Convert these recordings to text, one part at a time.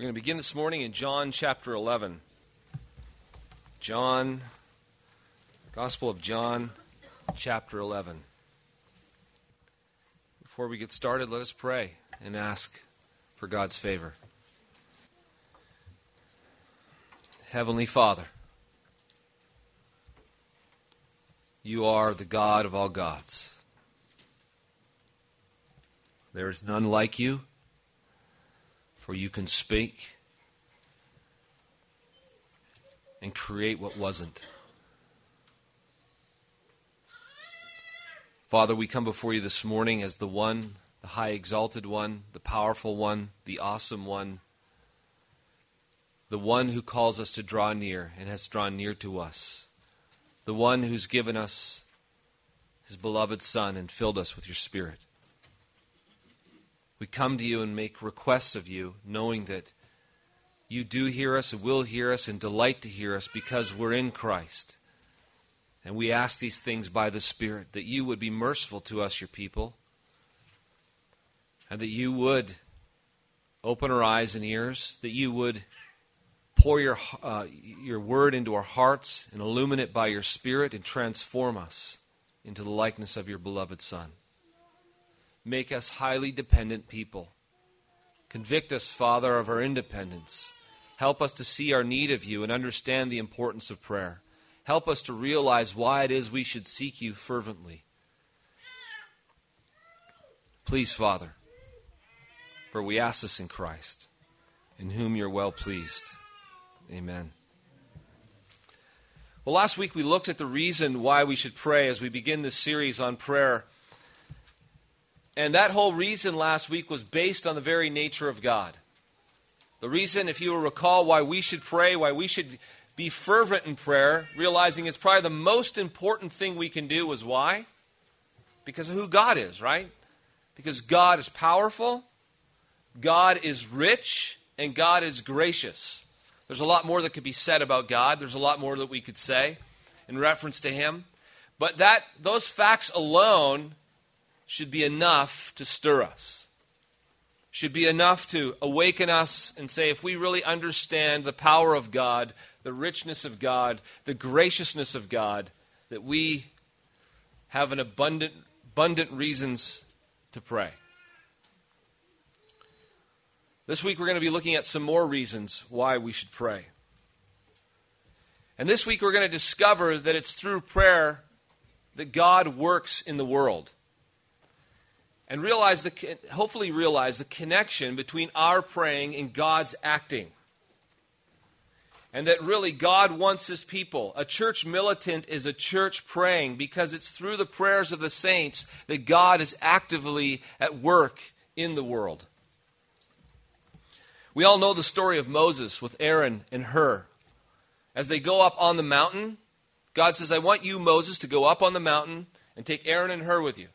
We're going to begin this morning in John chapter 11. John, Gospel of John, chapter 11. Before we get started, let us pray and ask for God's favor. Heavenly Father, you are the God of all gods. There is none like you for you can speak and create what wasn't. Father, we come before you this morning as the one, the high exalted one, the powerful one, the awesome one, the one who calls us to draw near and has drawn near to us, the one who's given us his beloved Son and filled us with your Spirit. We come to you and make requests of you, knowing that you do hear us and will hear us and delight to hear us because we're in Christ. And we ask these things by the Spirit that you would be merciful to us, your people, and that you would open our eyes and ears, that you would pour your, uh, your word into our hearts and illumine it by your Spirit and transform us into the likeness of your beloved Son. Make us highly dependent people. Convict us, Father, of our independence. Help us to see our need of you and understand the importance of prayer. Help us to realize why it is we should seek you fervently. Please, Father, for we ask this in Christ, in whom you're well pleased. Amen. Well, last week we looked at the reason why we should pray as we begin this series on prayer. And that whole reason last week was based on the very nature of God. The reason, if you will recall, why we should pray, why we should be fervent in prayer, realizing it's probably the most important thing we can do, was why? Because of who God is, right? Because God is powerful, God is rich, and God is gracious. There's a lot more that could be said about God. There's a lot more that we could say in reference to Him. But that those facts alone should be enough to stir us, should be enough to awaken us and say, if we really understand the power of God, the richness of God, the graciousness of God, that we have an abundant, abundant reasons to pray. This week we're going to be looking at some more reasons why we should pray. And this week we're going to discover that it's through prayer that God works in the world and realize the hopefully realize the connection between our praying and God's acting. And that really God wants his people. A church militant is a church praying because it's through the prayers of the saints that God is actively at work in the world. We all know the story of Moses with Aaron and Hur. As they go up on the mountain, God says, I want you, Moses, to go up on the mountain and take Aaron and Hur with you.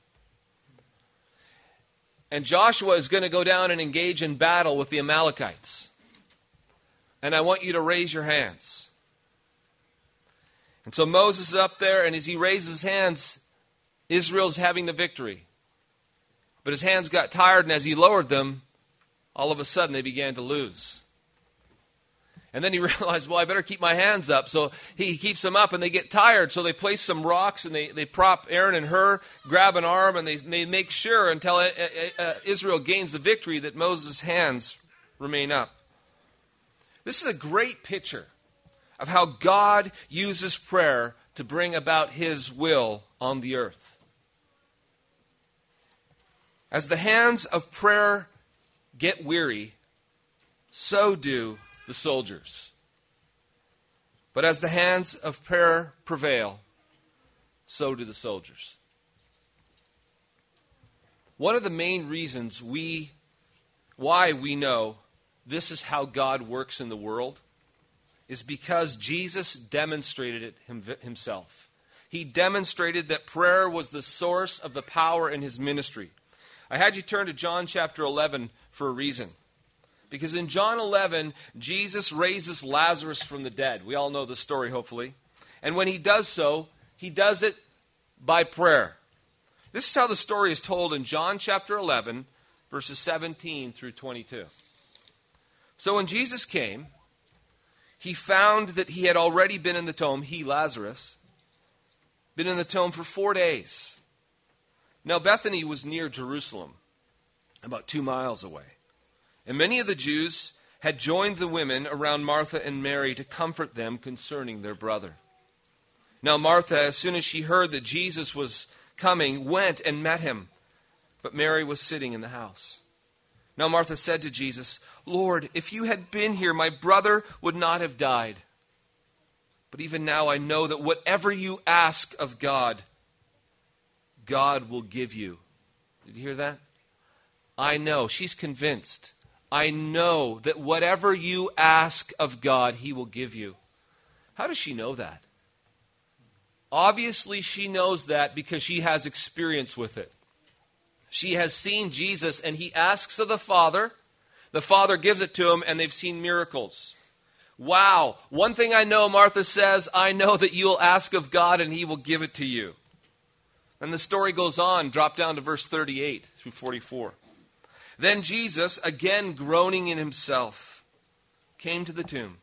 And Joshua is going to go down and engage in battle with the Amalekites. And I want you to raise your hands. And so Moses is up there, and as he raises his hands, Israel's having the victory. But his hands got tired, and as he lowered them, all of a sudden they began to lose. And then he realized, well, I better keep my hands up. So he keeps them up and they get tired. So they place some rocks and they, they prop Aaron and Hur, grab an arm, and they, they make sure until Israel gains the victory that Moses' hands remain up. This is a great picture of how God uses prayer to bring about his will on the earth. As the hands of prayer get weary, so do the soldiers. But as the hands of prayer prevail, so do the soldiers. One of the main reasons we why we know this is how God works in the world is because Jesus demonstrated it himself. He demonstrated that prayer was the source of the power in his ministry. I had you turn to John chapter 11 for a reason. Because in John 11, Jesus raises Lazarus from the dead. We all know the story, hopefully. And when he does so, he does it by prayer. This is how the story is told in John chapter 11, verses 17 through 22. So when Jesus came, he found that he had already been in the tomb, he, Lazarus, been in the tomb for four days. Now, Bethany was near Jerusalem, about two miles away. And many of the Jews had joined the women around Martha and Mary to comfort them concerning their brother. Now, Martha, as soon as she heard that Jesus was coming, went and met him. But Mary was sitting in the house. Now, Martha said to Jesus, Lord, if you had been here, my brother would not have died. But even now I know that whatever you ask of God, God will give you. Did you hear that? I know. She's convinced. I know that whatever you ask of God, He will give you. How does she know that? Obviously, she knows that because she has experience with it. She has seen Jesus, and he asks of the Father. The Father gives it to him, and they've seen miracles. Wow. One thing I know, Martha says, I know that you'll ask of God, and he will give it to you. And the story goes on. Drop down to verse 38 through 44. Then Jesus, again groaning in himself, came to the tomb.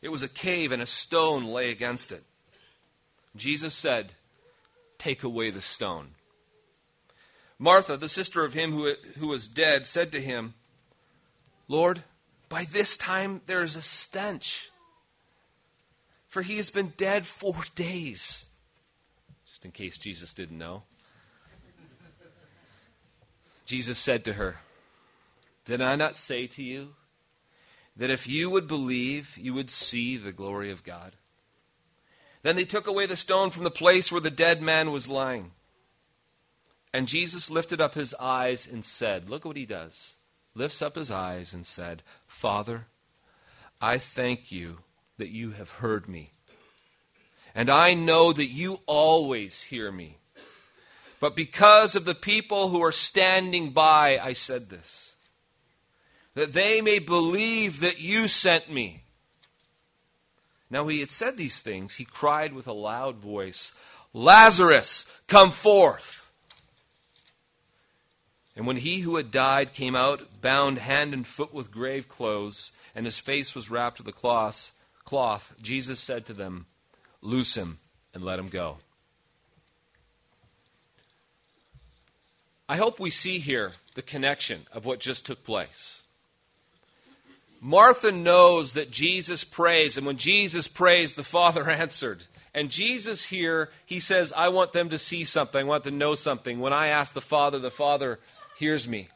It was a cave, and a stone lay against it. Jesus said, Take away the stone. Martha, the sister of him who, who was dead, said to him, Lord, by this time there is a stench, for he has been dead four days. Just in case Jesus didn't know. Jesus said to her, Did I not say to you that if you would believe, you would see the glory of God? Then they took away the stone from the place where the dead man was lying. And Jesus lifted up his eyes and said, Look what he does. Lifts up his eyes and said, Father, I thank you that you have heard me. And I know that you always hear me. But because of the people who are standing by, I said this, that they may believe that you sent me. Now he had said these things, he cried with a loud voice, Lazarus, come forth. And when he who had died came out, bound hand and foot with grave clothes, and his face was wrapped with a cloth, cloth, Jesus said to them, Loose him and let him go. I hope we see here the connection of what just took place. Martha knows that Jesus prays, and when Jesus prays, the Father answered. And Jesus here, he says, I want them to see something, I want them to know something. When I ask the Father, the Father hears me.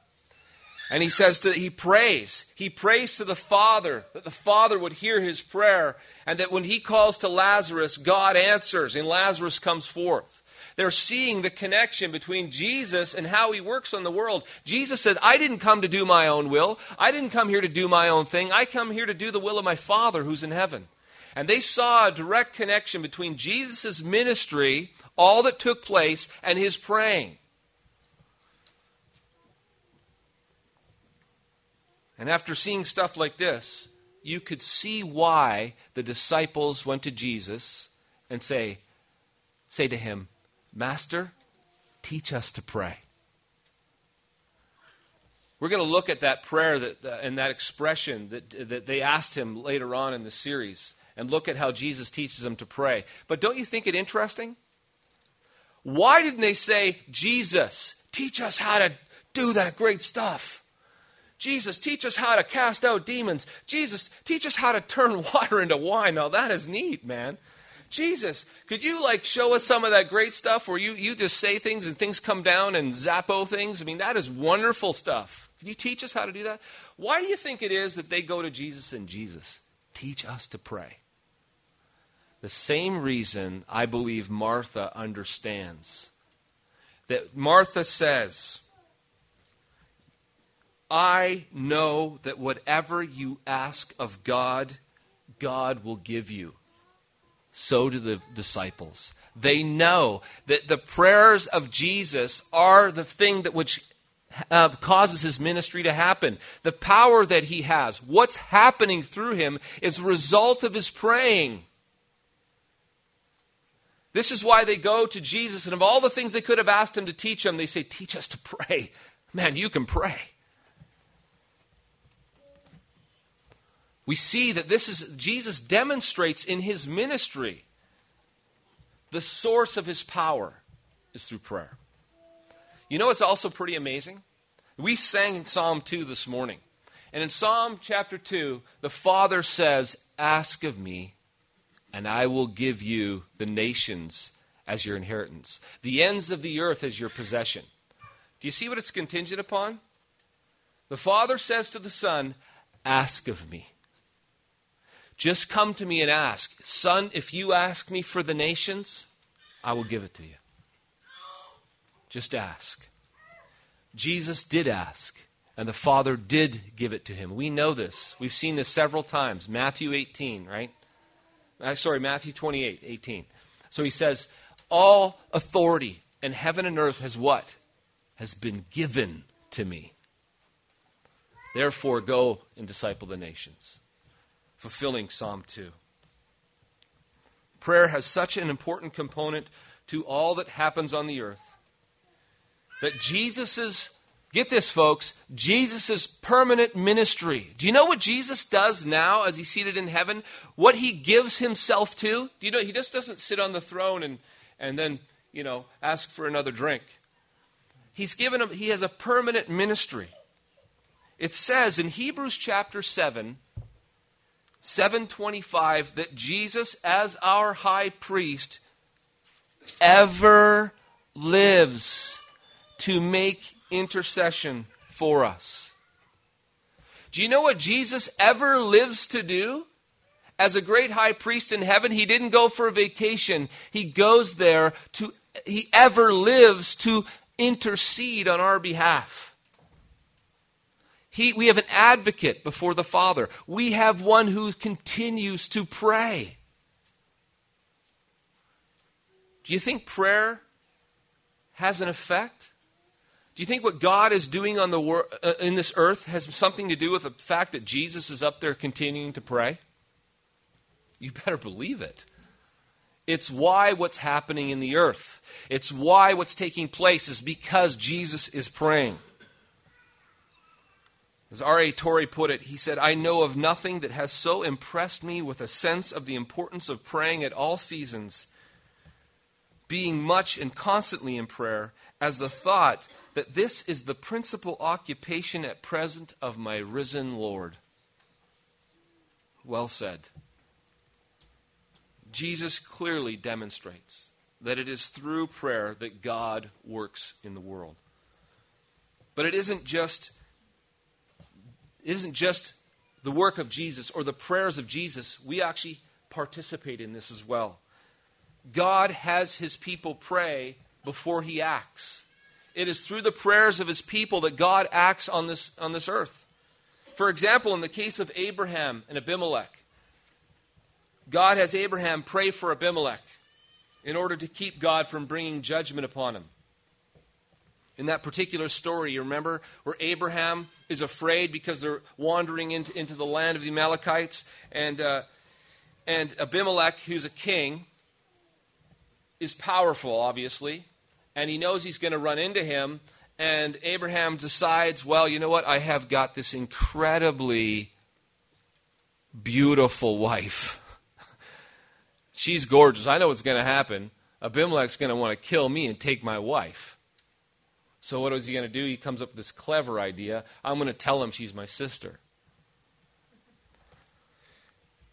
And he says that he prays. He prays to the Father that the Father would hear his prayer, and that when he calls to Lazarus, God answers, and Lazarus comes forth. They're seeing the connection between Jesus and how he works on the world. Jesus says, I didn't come to do my own will. I didn't come here to do my own thing. I come here to do the will of my Father who's in heaven. And they saw a direct connection between Jesus' ministry, all that took place, and his praying. And after seeing stuff like this, you could see why the disciples went to Jesus and say, say to him, Master, teach us to pray. We're going to look at that prayer that, uh, and that expression that, that they asked him later on in the series and look at how Jesus teaches them to pray. But don't you think it interesting? Why didn't they say, Jesus, teach us how to do that great stuff? Jesus, teach us how to cast out demons. Jesus, teach us how to turn water into wine. Now, that is neat, man. Jesus, could you like show us some of that great stuff where you, you just say things and things come down and zappo things? I mean, that is wonderful stuff. Can you teach us how to do that? Why do you think it is that they go to Jesus and Jesus, teach us to pray? The same reason I believe Martha understands. That Martha says, I know that whatever you ask of God, God will give you so do the disciples. They know that the prayers of Jesus are the thing that which uh, causes his ministry to happen. The power that he has, what's happening through him, is a result of his praying. This is why they go to Jesus, and of all the things they could have asked him to teach them, they say, Teach us to pray. Man, you can pray. We see that this is Jesus demonstrates in his ministry the source of his power is through prayer. You know it's also pretty amazing? We sang in Psalm 2 this morning. And in Psalm chapter 2, the Father says, Ask of me, and I will give you the nations as your inheritance, the ends of the earth as your possession. Do you see what it's contingent upon? The Father says to the Son, Ask of me. Just come to me and ask. Son, if you ask me for the nations, I will give it to you. Just ask. Jesus did ask, and the Father did give it to him. We know this. We've seen this several times. Matthew 18, right? Uh, sorry, Matthew 28, 18. So he says, All authority in heaven and earth has what? Has been given to me. Therefore, go and disciple the nations fulfilling Psalm 2. Prayer has such an important component to all that happens on the earth that Jesus's get this folks, Jesus's permanent ministry. Do you know what Jesus does now as he's seated in heaven? What he gives himself to? Do you know he just doesn't sit on the throne and and then, you know, ask for another drink. He's given him he has a permanent ministry. It says in Hebrews chapter 7 725 that Jesus, as our high priest, ever lives to make intercession for us. Do you know what Jesus ever lives to do? As a great high priest in heaven, he didn't go for a vacation. He goes there to, he ever lives to intercede on our behalf. He, we have an advocate before the Father. We have one who continues to pray. Do you think prayer has an effect? Do you think what God is doing on the wor- uh, in this earth has something to do with the fact that Jesus is up there continuing to pray? You better believe it. It's why what's happening in the earth. It's why what's taking place is because Jesus is praying. As R.A. Torrey put it, he said, I know of nothing that has so impressed me with a sense of the importance of praying at all seasons, being much and constantly in prayer, as the thought that this is the principal occupation at present of my risen Lord. Well said. Jesus clearly demonstrates that it is through prayer that God works in the world. But it isn't just isn't just the work of Jesus or the prayers of Jesus. We actually participate in this as well. God has his people pray before he acts. It is through the prayers of his people that God acts on this, on this earth. For example, in the case of Abraham and Abimelech, God has Abraham pray for Abimelech in order to keep God from bringing judgment upon him. In that particular story, you remember where Abraham is afraid because they're wandering into, into the land of the Amalekites. And, uh, and Abimelech, who's a king, is powerful, obviously. And he knows he's going to run into him. And Abraham decides, well, you know what? I have got this incredibly beautiful wife. She's gorgeous. I know what's going to happen. Abimelech's going to want to kill me and take my wife. So what is he going to do? He comes up with this clever idea. I'm going to tell him she's my sister.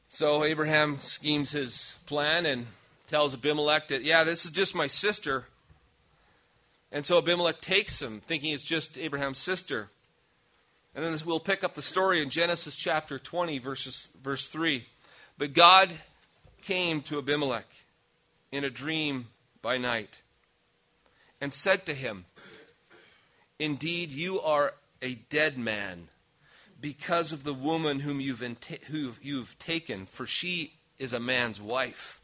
So Abraham schemes his plan and tells Abimelech that, yeah, this is just my sister. And so Abimelech takes him, thinking it's just Abraham's sister. And then we'll pick up the story in Genesis chapter 20, verses, verse 3. But God came to Abimelech in a dream by night and said to him, Indeed, you are a dead man because of the woman whom you've, who you've taken, for she is a man's wife.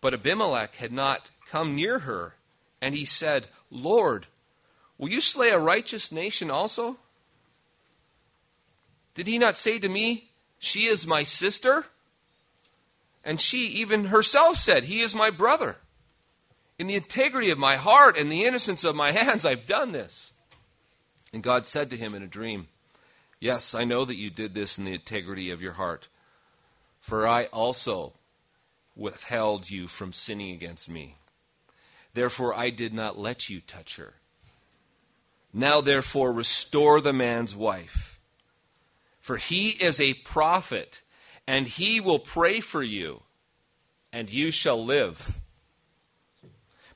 But Abimelech had not come near her, and he said, Lord, will you slay a righteous nation also? Did he not say to me, She is my sister? And she even herself said, He is my brother. In the integrity of my heart and the innocence of my hands, I've done this. And God said to him in a dream, Yes, I know that you did this in the integrity of your heart. For I also withheld you from sinning against me. Therefore, I did not let you touch her. Now, therefore, restore the man's wife. For he is a prophet, and he will pray for you, and you shall live.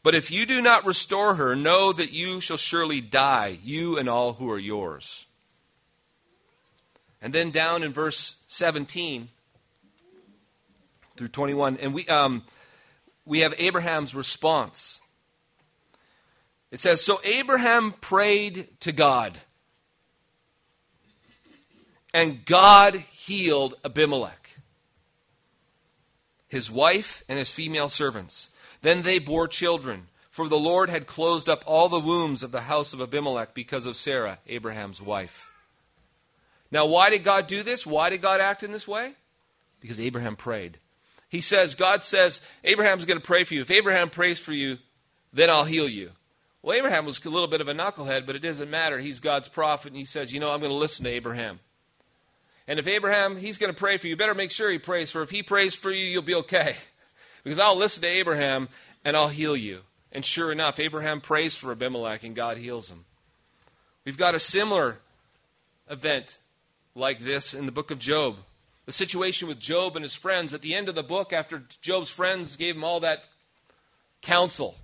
But if you do not restore her, know that you shall surely die, you and all who are yours. And then down in verse 17 through 21, and we, um, we have Abraham's response. It says, So Abraham prayed to God, and God healed Abimelech, his wife, and his female servants. Then they bore children, for the Lord had closed up all the wombs of the house of Abimelech because of Sarah, Abraham's wife. Now, why did God do this? Why did God act in this way? Because Abraham prayed. He says, God says, Abraham's going to pray for you. If Abraham prays for you, then I'll heal you. Well, Abraham was a little bit of a knucklehead, but it doesn't matter. He's God's prophet, and he says, You know, I'm going to listen to Abraham. And if Abraham, he's going to pray for you, better make sure he prays for. If he prays for you, you'll be okay. Because I'll listen to Abraham and I'll heal you. And sure enough, Abraham prays for Abimelech and God heals him. We've got a similar event like this in the book of Job. The situation with Job and his friends at the end of the book, after Job's friends gave him all that counsel,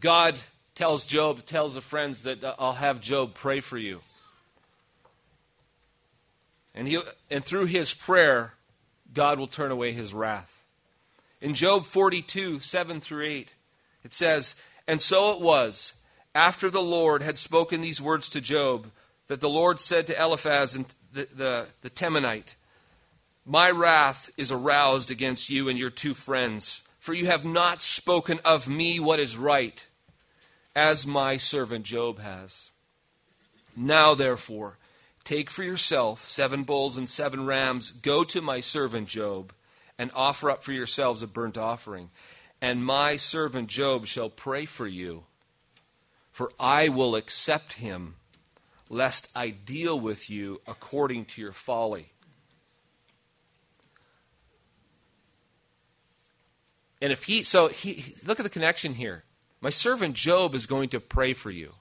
God tells Job, tells the friends that uh, I'll have Job pray for you. And, he, and through his prayer, God will turn away his wrath. In Job 42, 7 through 8, it says, And so it was, after the Lord had spoken these words to Job, that the Lord said to Eliphaz and the, the, the Temanite, My wrath is aroused against you and your two friends, for you have not spoken of me what is right, as my servant Job has. Now, therefore, Take for yourself seven bulls and seven rams. Go to my servant Job and offer up for yourselves a burnt offering. And my servant Job shall pray for you, for I will accept him, lest I deal with you according to your folly. And if he, so he, look at the connection here. My servant Job is going to pray for you.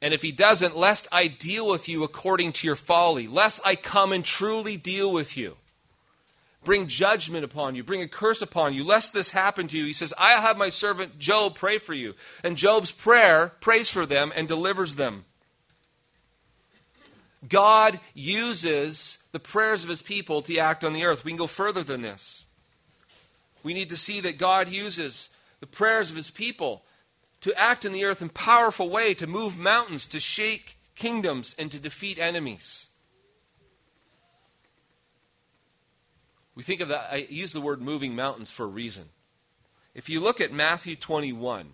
And if he doesn't, lest I deal with you according to your folly, lest I come and truly deal with you, bring judgment upon you, bring a curse upon you, lest this happen to you. He says, I'll have my servant Job pray for you. And Job's prayer prays for them and delivers them. God uses the prayers of his people to act on the earth. We can go further than this. We need to see that God uses the prayers of his people to act in the earth in powerful way, to move mountains, to shake kingdoms, and to defeat enemies. We think of that, I use the word moving mountains for a reason. If you look at Matthew 21,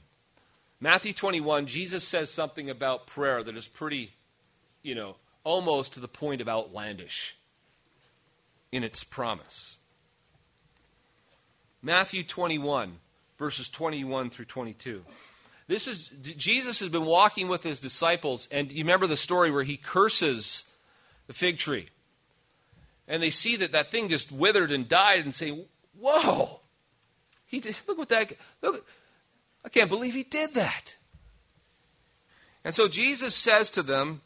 Matthew 21, Jesus says something about prayer that is pretty, you know, almost to the point of outlandish in its promise. Matthew 21, verses 21 through 22. This is Jesus has been walking with his disciples, and you remember the story where he curses the fig tree. And they see that that thing just withered and died and say, Whoa! He did, look what that look I can't believe he did that. And so Jesus says to them,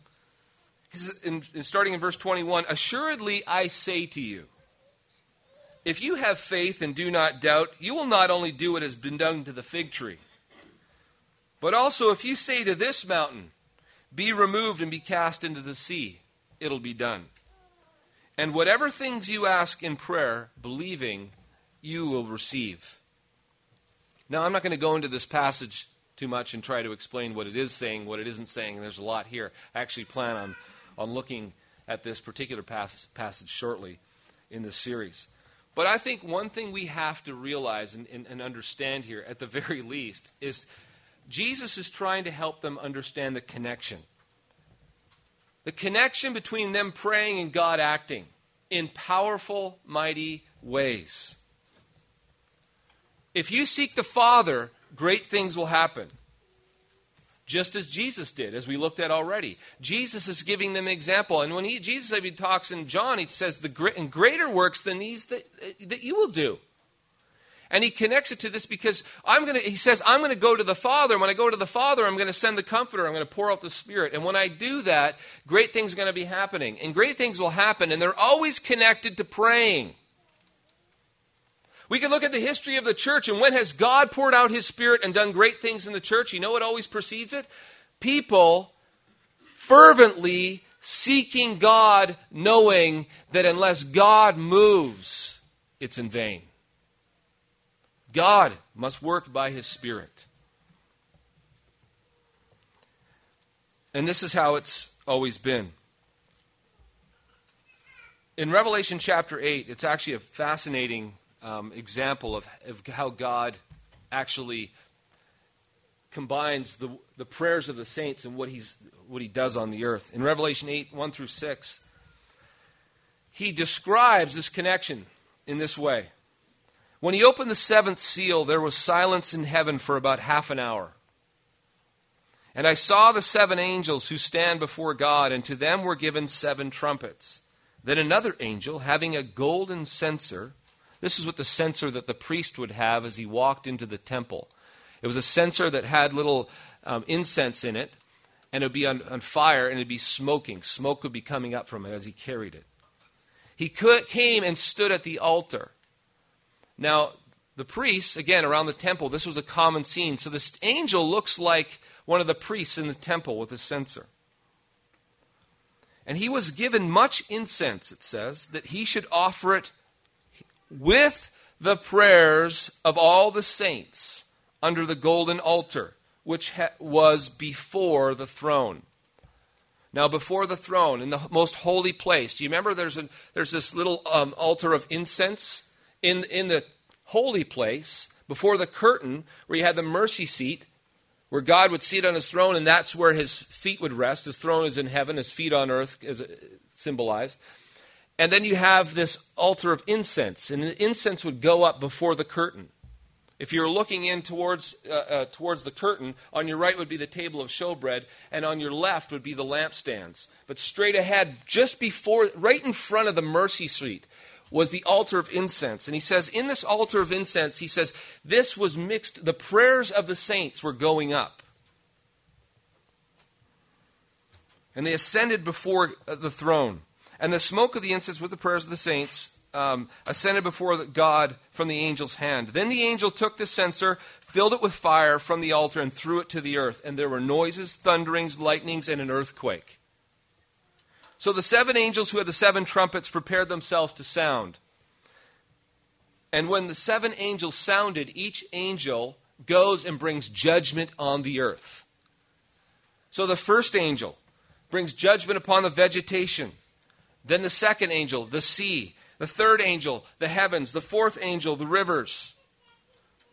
in, in starting in verse 21, Assuredly I say to you, if you have faith and do not doubt, you will not only do what has been done to the fig tree but also, if you say to this mountain, Be removed and be cast into the sea, it'll be done. And whatever things you ask in prayer, believing, you will receive. Now, I'm not going to go into this passage too much and try to explain what it is saying, what it isn't saying. There's a lot here. I actually plan on, on looking at this particular passage, passage shortly in this series. But I think one thing we have to realize and, and, and understand here, at the very least, is Jesus is trying to help them understand the connection. The connection between them praying and God acting in powerful, mighty ways. If you seek the Father, great things will happen. just as Jesus did, as we looked at already. Jesus is giving them example. And when he, Jesus he talks in John, he says, the, and greater works than these that, that you will do. And he connects it to this because I'm going to, he says, I'm going to go to the Father. And when I go to the Father, I'm going to send the Comforter. I'm going to pour out the Spirit. And when I do that, great things are going to be happening. And great things will happen. And they're always connected to praying. We can look at the history of the church, and when has God poured out his Spirit and done great things in the church? You know what always precedes it? People fervently seeking God, knowing that unless God moves, it's in vain. God must work by his Spirit. And this is how it's always been. In Revelation chapter 8, it's actually a fascinating um, example of, of how God actually combines the, the prayers of the saints and what, he's, what he does on the earth. In Revelation 8, 1 through 6, he describes this connection in this way. When he opened the seventh seal, there was silence in heaven for about half an hour. And I saw the seven angels who stand before God, and to them were given seven trumpets. Then another angel, having a golden censer, this is what the censer that the priest would have as he walked into the temple. It was a censer that had little um, incense in it, and it would be on, on fire, and it would be smoking. Smoke would be coming up from it as he carried it. He could, came and stood at the altar. Now, the priests, again, around the temple, this was a common scene. So this angel looks like one of the priests in the temple with a censer. And he was given much incense, it says, that he should offer it with the prayers of all the saints under the golden altar, which ha- was before the throne. Now, before the throne, in the most holy place, do you remember there's, a, there's this little um, altar of incense in, in the holy place before the curtain where you had the mercy seat where God would sit on his throne and that's where his feet would rest. His throne is in heaven, his feet on earth is symbolized. And then you have this altar of incense, and the incense would go up before the curtain. If you're looking in towards, uh, uh, towards the curtain, on your right would be the table of showbread, and on your left would be the lampstands. But straight ahead, just before, right in front of the mercy seat, was the altar of incense. And he says, in this altar of incense, he says, this was mixed, the prayers of the saints were going up. And they ascended before uh, the throne. And the smoke of the incense with the prayers of the saints um, ascended before God from the angel's hand. Then the angel took the censer, filled it with fire from the altar, and threw it to the earth. And there were noises, thunderings, lightnings, and an earthquake. So the seven angels who had the seven trumpets prepared themselves to sound. And when the seven angels sounded, each angel goes and brings judgment on the earth. So the first angel brings judgment upon the vegetation. Then the second angel, the sea. The third angel, the heavens. The fourth angel, the rivers.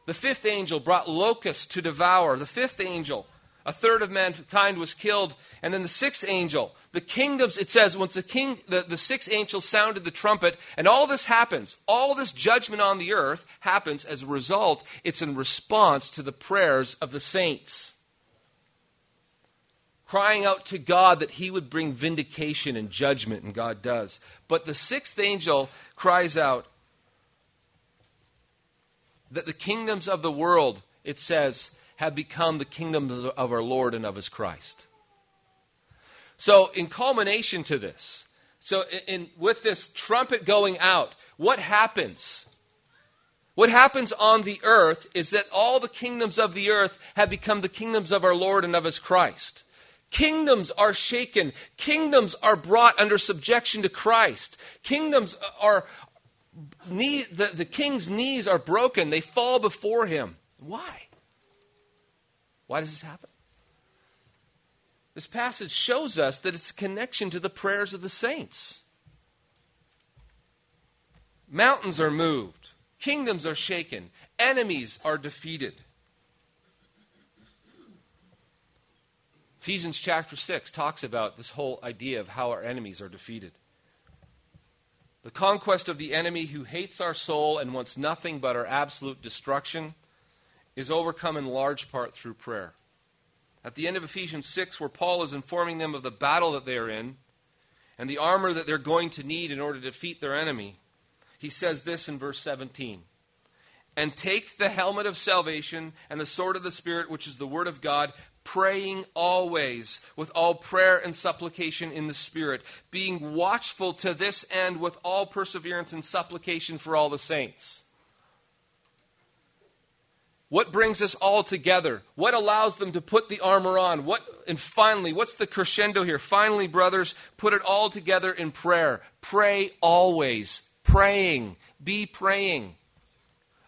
The fifth angel brought locusts to devour. The fifth angel, a third of mankind was killed. And then the sixth angel, the kingdoms, it says, once the king, the, the sixth angel sounded the trumpet, and all this happens, all this judgment on the earth happens as a result, it's in response to the prayers of the saints crying out to God that he would bring vindication and judgment, and God does. But the sixth angel cries out that the kingdoms of the world, it says, have become the kingdoms of our Lord and of his Christ. So, in culmination to this, so in, in, with this trumpet going out, what happens? What happens on the earth is that all the kingdoms of the earth have become the kingdoms of our Lord and of his Christ. Kingdoms are shaken. Kingdoms are brought under subjection to Christ. Kingdoms are, knee, the, the king's knees are broken. They fall before him. Why? Why does this happen? This passage shows us that it's a connection to the prayers of the saints. Mountains are moved, kingdoms are shaken, enemies are defeated. Ephesians chapter 6 talks about this whole idea of how our enemies are defeated. The conquest of the enemy who hates our soul and wants nothing but our absolute destruction is overcome in large part through prayer. At the end of Ephesians 6, where Paul is informing them of the battle that they are in and the armor that they're going to need in order to defeat their enemy, he says this in verse 17 And take the helmet of salvation and the sword of the Spirit, which is the word of God, praying always with all prayer and supplication in the Spirit, being watchful to this end with all perseverance and supplication for all the saints. What brings us all together? What allows them to put the armor on? What and finally, what's the crescendo here? Finally, brothers, put it all together in prayer. Pray always. Praying. Be praying.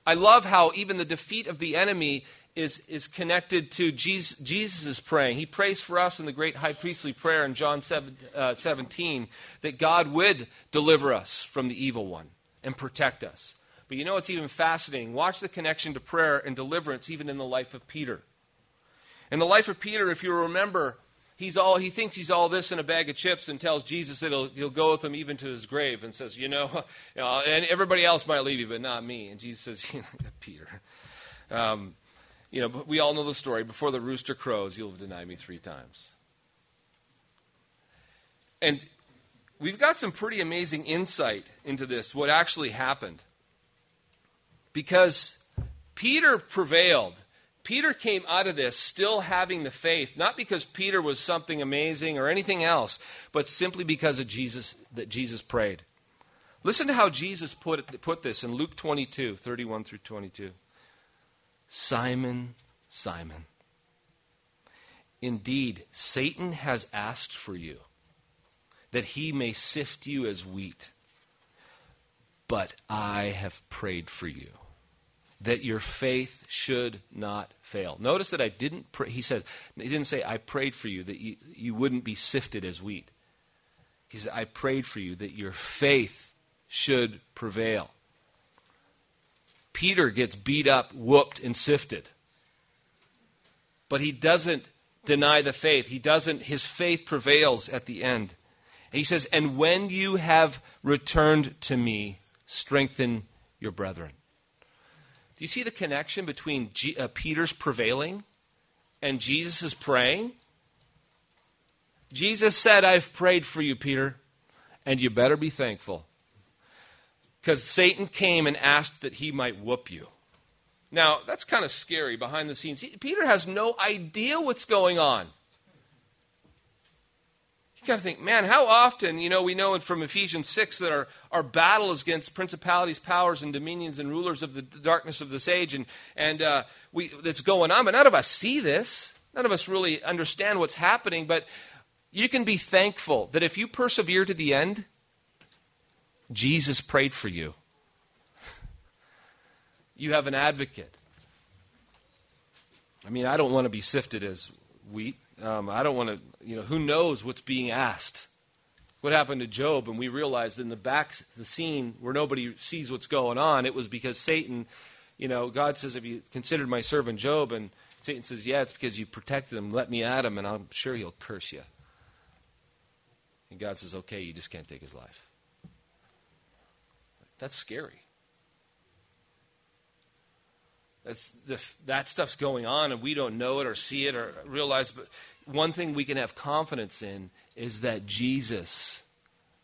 I love how even the defeat of the enemy is, is connected to Jesus' Jesus' praying. He prays for us in the great high priestly prayer in John 7, uh, 17 that God would deliver us from the evil one and protect us. But you know what's even fascinating? Watch the connection to prayer and deliverance even in the life of Peter. In the life of Peter, if you remember, he's all he thinks he's all this in a bag of chips and tells Jesus that he'll, he'll go with him even to his grave and says, you know, you know, and everybody else might leave you, but not me. And Jesus says, you know, Peter. Um, you know, we all know the story. Before the rooster crows, you'll deny me three times. And we've got some pretty amazing insight into this, what actually happened. Because Peter prevailed. Peter came out of this still having the faith, not because Peter was something amazing or anything else, but simply because of Jesus, that Jesus prayed. Listen to how Jesus put, it, put this in Luke 22, 31 through 22. Simon, Simon. Indeed, Satan has asked for you that he may sift you as wheat. But I have prayed for you that your faith should not fail. Notice that I didn't pray, he said, he didn't say, I prayed for you that you, you wouldn't be sifted as wheat. He said, I prayed for you that your faith should prevail. Peter gets beat up, whooped, and sifted. But he doesn't deny the faith. He doesn't, his faith prevails at the end. he says, And when you have returned to me, strengthen your brethren. Do you see the connection between G- uh, Peter's prevailing and Jesus' praying? Jesus said, I've prayed for you, Peter, and you better be thankful because Satan came and asked that he might whoop you. Now, that's kind of scary behind the scenes. Peter has no idea what's going on. You got to think, man, how often, you know, we know from Ephesians 6 that our, our battle is against principalities, powers, and dominions and rulers of the darkness of this age, and, and uh, we, that's going on, but none of us see this. None of us really understand what's happening, but you can be thankful that if you persevere to the end, Jesus prayed for you. You have an advocate. I mean, I don't want to be sifted as wheat. Um, I don't want to, you know, who knows what's being asked? What happened to Job? And we realized in the back, the scene where nobody sees what's going on, it was because Satan, you know, God says, Have you considered my servant Job? And Satan says, Yeah, it's because you protected him. Let me at him, and I'm sure he'll curse you. And God says, Okay, you just can't take his life. That's scary. That's the, that stuff's going on, and we don't know it or see it or realize. But one thing we can have confidence in is that Jesus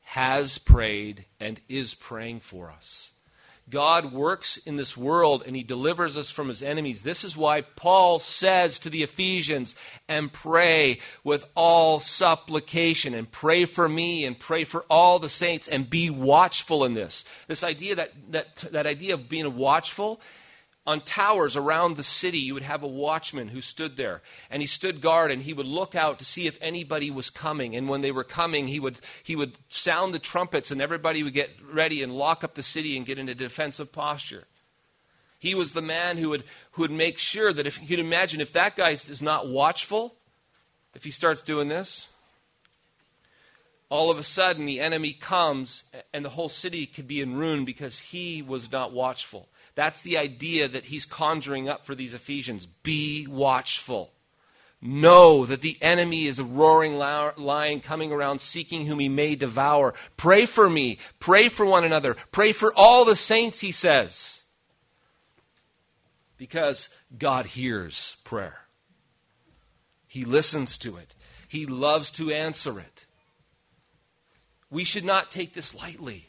has prayed and is praying for us. God works in this world and he delivers us from his enemies. This is why Paul says to the Ephesians, and pray with all supplication, and pray for me, and pray for all the saints, and be watchful in this. This idea that, that, that idea of being watchful on towers around the city, you would have a watchman who stood there. And he stood guard and he would look out to see if anybody was coming. And when they were coming, he would, he would sound the trumpets and everybody would get ready and lock up the city and get into defensive posture. He was the man who would, who would make sure that if you could imagine if that guy is not watchful, if he starts doing this, all of a sudden the enemy comes and the whole city could be in ruin because he was not watchful. That's the idea that he's conjuring up for these Ephesians. Be watchful. Know that the enemy is a roaring lion coming around seeking whom he may devour. Pray for me. Pray for one another. Pray for all the saints, he says. Because God hears prayer. He listens to it, He loves to answer it. We should not take this lightly.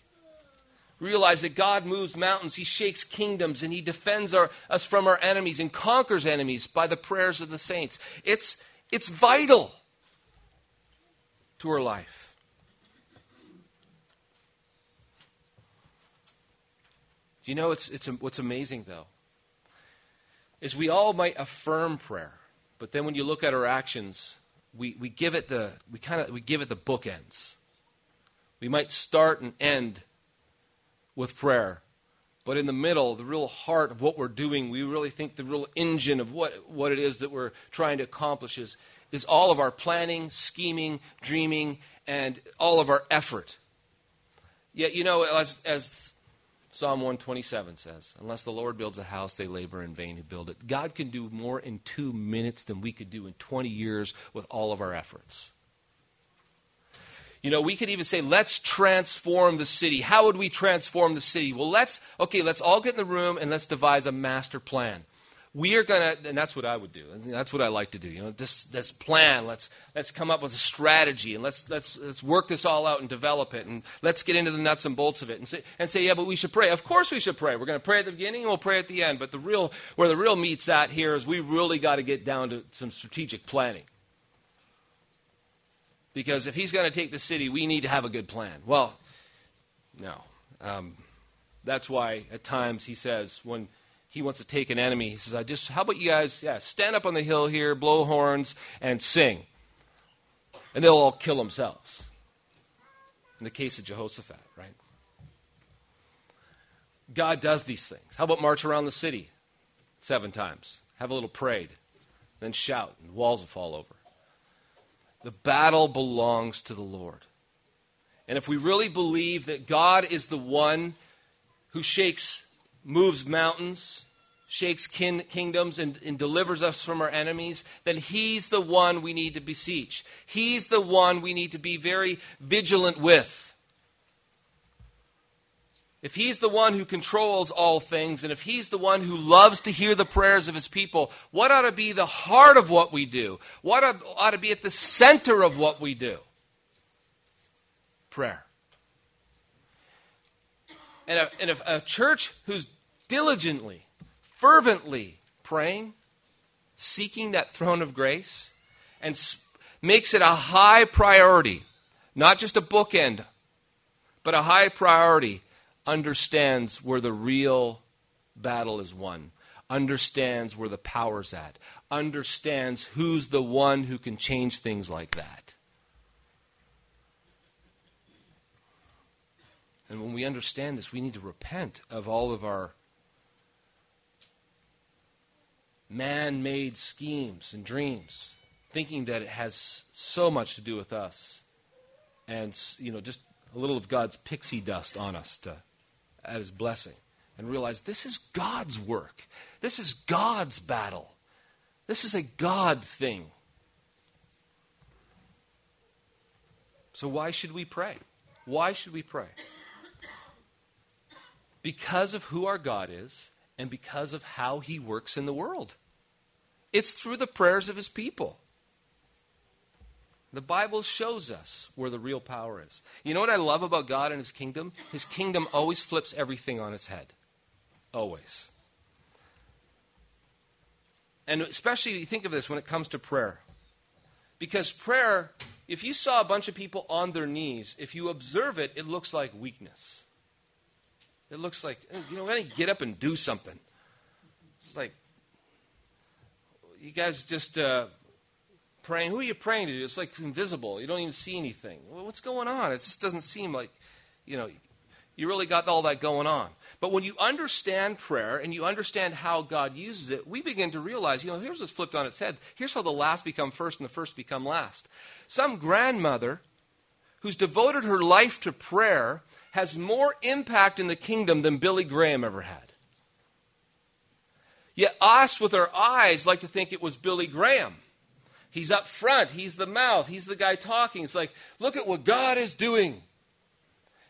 Realize that God moves mountains, He shakes kingdoms, and He defends our, us from our enemies and conquers enemies by the prayers of the saints. It's, it's vital to our life. Do you know it's, it's, what's amazing, though? Is we all might affirm prayer, but then when you look at our actions, we, we give it the we kind of we give it the bookends. We might start and end with prayer, but in the middle, the real heart of what we're doing, we really think the real engine of what, what it is that we're trying to accomplish is, is all of our planning, scheming, dreaming, and all of our effort. Yet, you know, as, as Psalm 127 says, Unless the Lord builds a house, they labor in vain who build it. God can do more in two minutes than we could do in 20 years with all of our efforts. You know, we could even say, let's transform the city. How would we transform the city? Well, let's, okay, let's all get in the room and let's devise a master plan. We are going to and that's what i would do. That's what i like to do you know this, let's plan. Let's let's come up with a strategy and let's let's let's work this all out and develop it and let's get into the nuts and bolts of it and say and say yeah but we should pray. Of course we should pray. We're going to pray at the beginning and we'll pray at the end. But the real where the real meat's at here is we really got to get down to some strategic planning because if he's going to take the city we need to have a good plan well no um, that's why at times he says when he wants to take an enemy. He says, I just, how about you guys, yeah, stand up on the hill here, blow horns, and sing. And they'll all kill themselves. In the case of Jehoshaphat, right? God does these things. How about march around the city seven times? Have a little parade, then shout, and walls will fall over. The battle belongs to the Lord. And if we really believe that God is the one who shakes, moves mountains, shakes kin- kingdoms and, and delivers us from our enemies, then He's the one we need to beseech. He's the one we need to be very vigilant with. If He's the one who controls all things, and if He's the one who loves to hear the prayers of His people, what ought to be the heart of what we do? What ought to be at the center of what we do? Prayer. And, a, and a, church who's diligently fervently praying, seeking that throne of grace, and makes it a high priority, not just a bookend, but a high priority, understands where the real battle is won, understands where the power's at, understands who's the one who can change things like that. And when we understand this, we need to repent of all of our man made schemes and dreams, thinking that it has so much to do with us. And, you know, just a little of God's pixie dust on us to add his blessing. And realize this is God's work. This is God's battle. This is a God thing. So, why should we pray? Why should we pray? Because of who our God is and because of how he works in the world. It's through the prayers of his people. The Bible shows us where the real power is. You know what I love about God and his kingdom? His kingdom always flips everything on its head. Always. And especially think of this when it comes to prayer. Because prayer, if you saw a bunch of people on their knees, if you observe it, it looks like weakness. It looks like, you know, got to get up and do something. It's like, you guys just uh, praying. Who are you praying to? It's like invisible. You don't even see anything. What's going on? It just doesn't seem like, you know, you really got all that going on. But when you understand prayer and you understand how God uses it, we begin to realize, you know, here's what's flipped on its head. Here's how the last become first and the first become last. Some grandmother who's devoted her life to prayer has more impact in the kingdom than Billy Graham ever had. Yet us, with our eyes, like to think it was Billy Graham. He's up front, he's the mouth, he's the guy talking. It's like, look at what God is doing.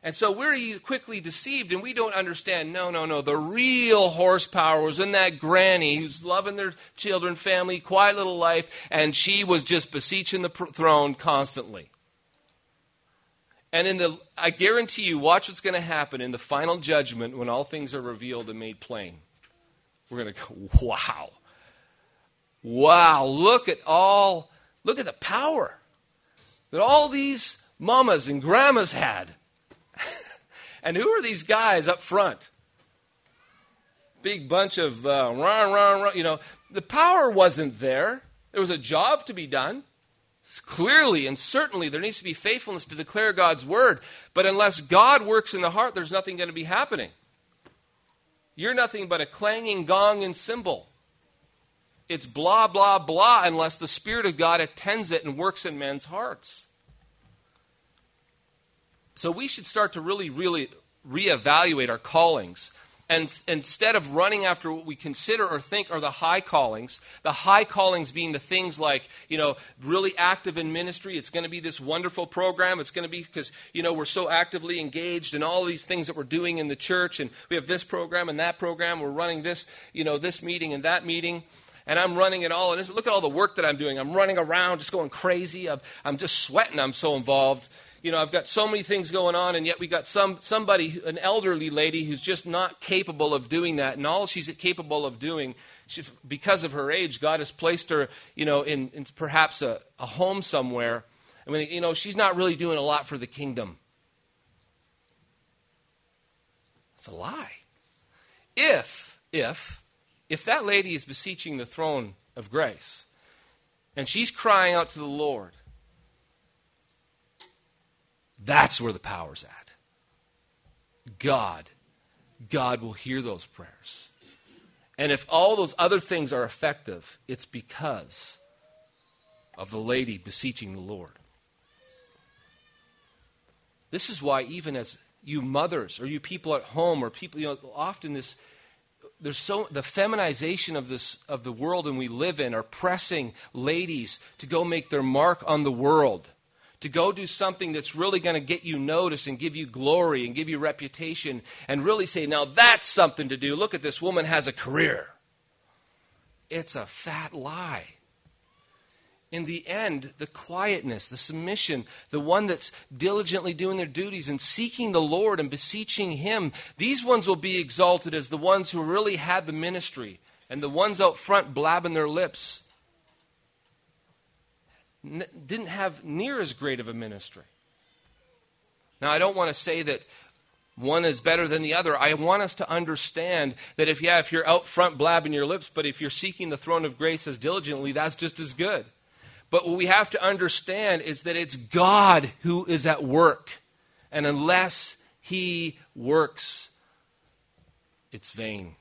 And so we're quickly deceived and we don't understand no, no, no. The real horsepower was in that granny who's loving their children, family, quiet little life, and she was just beseeching the throne constantly. And in the, I guarantee you, watch what's going to happen in the final judgment when all things are revealed and made plain. We're going to go, wow. Wow, look at all, look at the power that all these mamas and grandmas had. and who are these guys up front? Big bunch of uh, rah, rah, rah, you know, the power wasn't there. There was a job to be done. Clearly and certainly, there needs to be faithfulness to declare God's word. But unless God works in the heart, there's nothing going to be happening. You're nothing but a clanging gong and cymbal. It's blah, blah, blah, unless the Spirit of God attends it and works in men's hearts. So we should start to really, really reevaluate our callings. And instead of running after what we consider or think are the high callings, the high callings being the things like, you know, really active in ministry. It's going to be this wonderful program. It's going to be because, you know, we're so actively engaged in all these things that we're doing in the church. And we have this program and that program. We're running this, you know, this meeting and that meeting. And I'm running it all. And look at all the work that I'm doing. I'm running around just going crazy. I'm, I'm just sweating. I'm so involved you know, I've got so many things going on, and yet we got some somebody, an elderly lady, who's just not capable of doing that, and all she's capable of doing, because of her age, God has placed her, you know, in, in perhaps a, a home somewhere. I mean, you know, she's not really doing a lot for the kingdom. It's a lie. If, if, if that lady is beseeching the throne of grace, and she's crying out to the Lord, that's where the power's at. God, God will hear those prayers. And if all those other things are effective, it's because of the lady beseeching the Lord. This is why, even as you mothers or you people at home or people, you know, often this there's so the feminization of this of the world and we live in are pressing ladies to go make their mark on the world to go do something that's really going to get you noticed and give you glory and give you reputation and really say, now that's something to do. Look at this woman has a career. It's a fat lie. In the end, the quietness, the submission, the one that's diligently doing their duties and seeking the Lord and beseeching Him, these ones will be exalted as the ones who really had the ministry and the ones out front blabbing their lips n- didn't have near as great of a ministry. Now, I don't want to say that one is better than the other. I want us to understand that if, yeah, if you're out front blabbing your lips, but if you're seeking the throne of grace as diligently, that's just as good. But what we have to understand is that it's God who is at work. And unless He works, it's vain.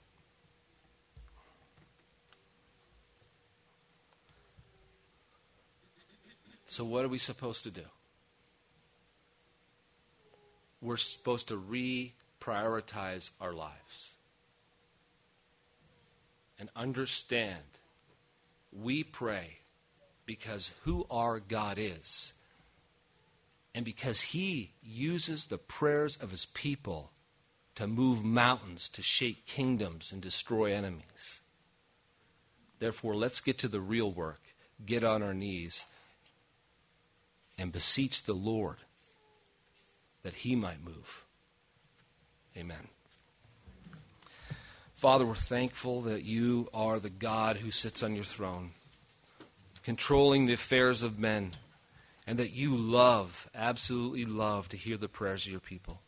So, what are we supposed to do? We're supposed to reprioritize our lives and understand we pray because who our God is and because He uses the prayers of His people to move mountains, to shake kingdoms, and destroy enemies. Therefore, let's get to the real work, get on our knees, and beseech the Lord that he might move. Amen. Father, we're thankful that you are the God who sits on your throne, controlling the affairs of men, and that you love, absolutely love, to hear the prayers of your people.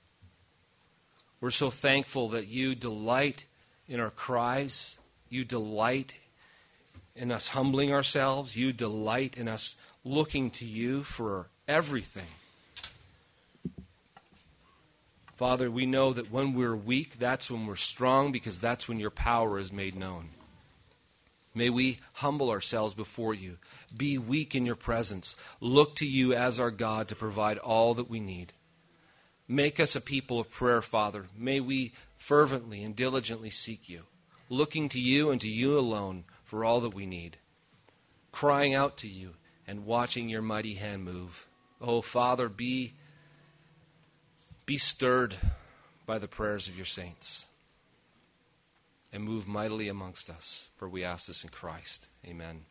We're so thankful that you delight in our cries, you delight in us humbling ourselves, you delight in us looking to you for everything. Father, we know that when we're weak, that's when we're strong because that's when your power is made known. May we humble ourselves before you, be weak in your presence, look to you as our God to provide all that we need. Make us a people of prayer, Father. May we fervently and diligently seek you, looking to you and to you alone for all that we need, crying out to you and watching your mighty hand move. Oh, Father, be Be stirred by the prayers of your saints and move mightily amongst us, for we ask this in Christ. Amen.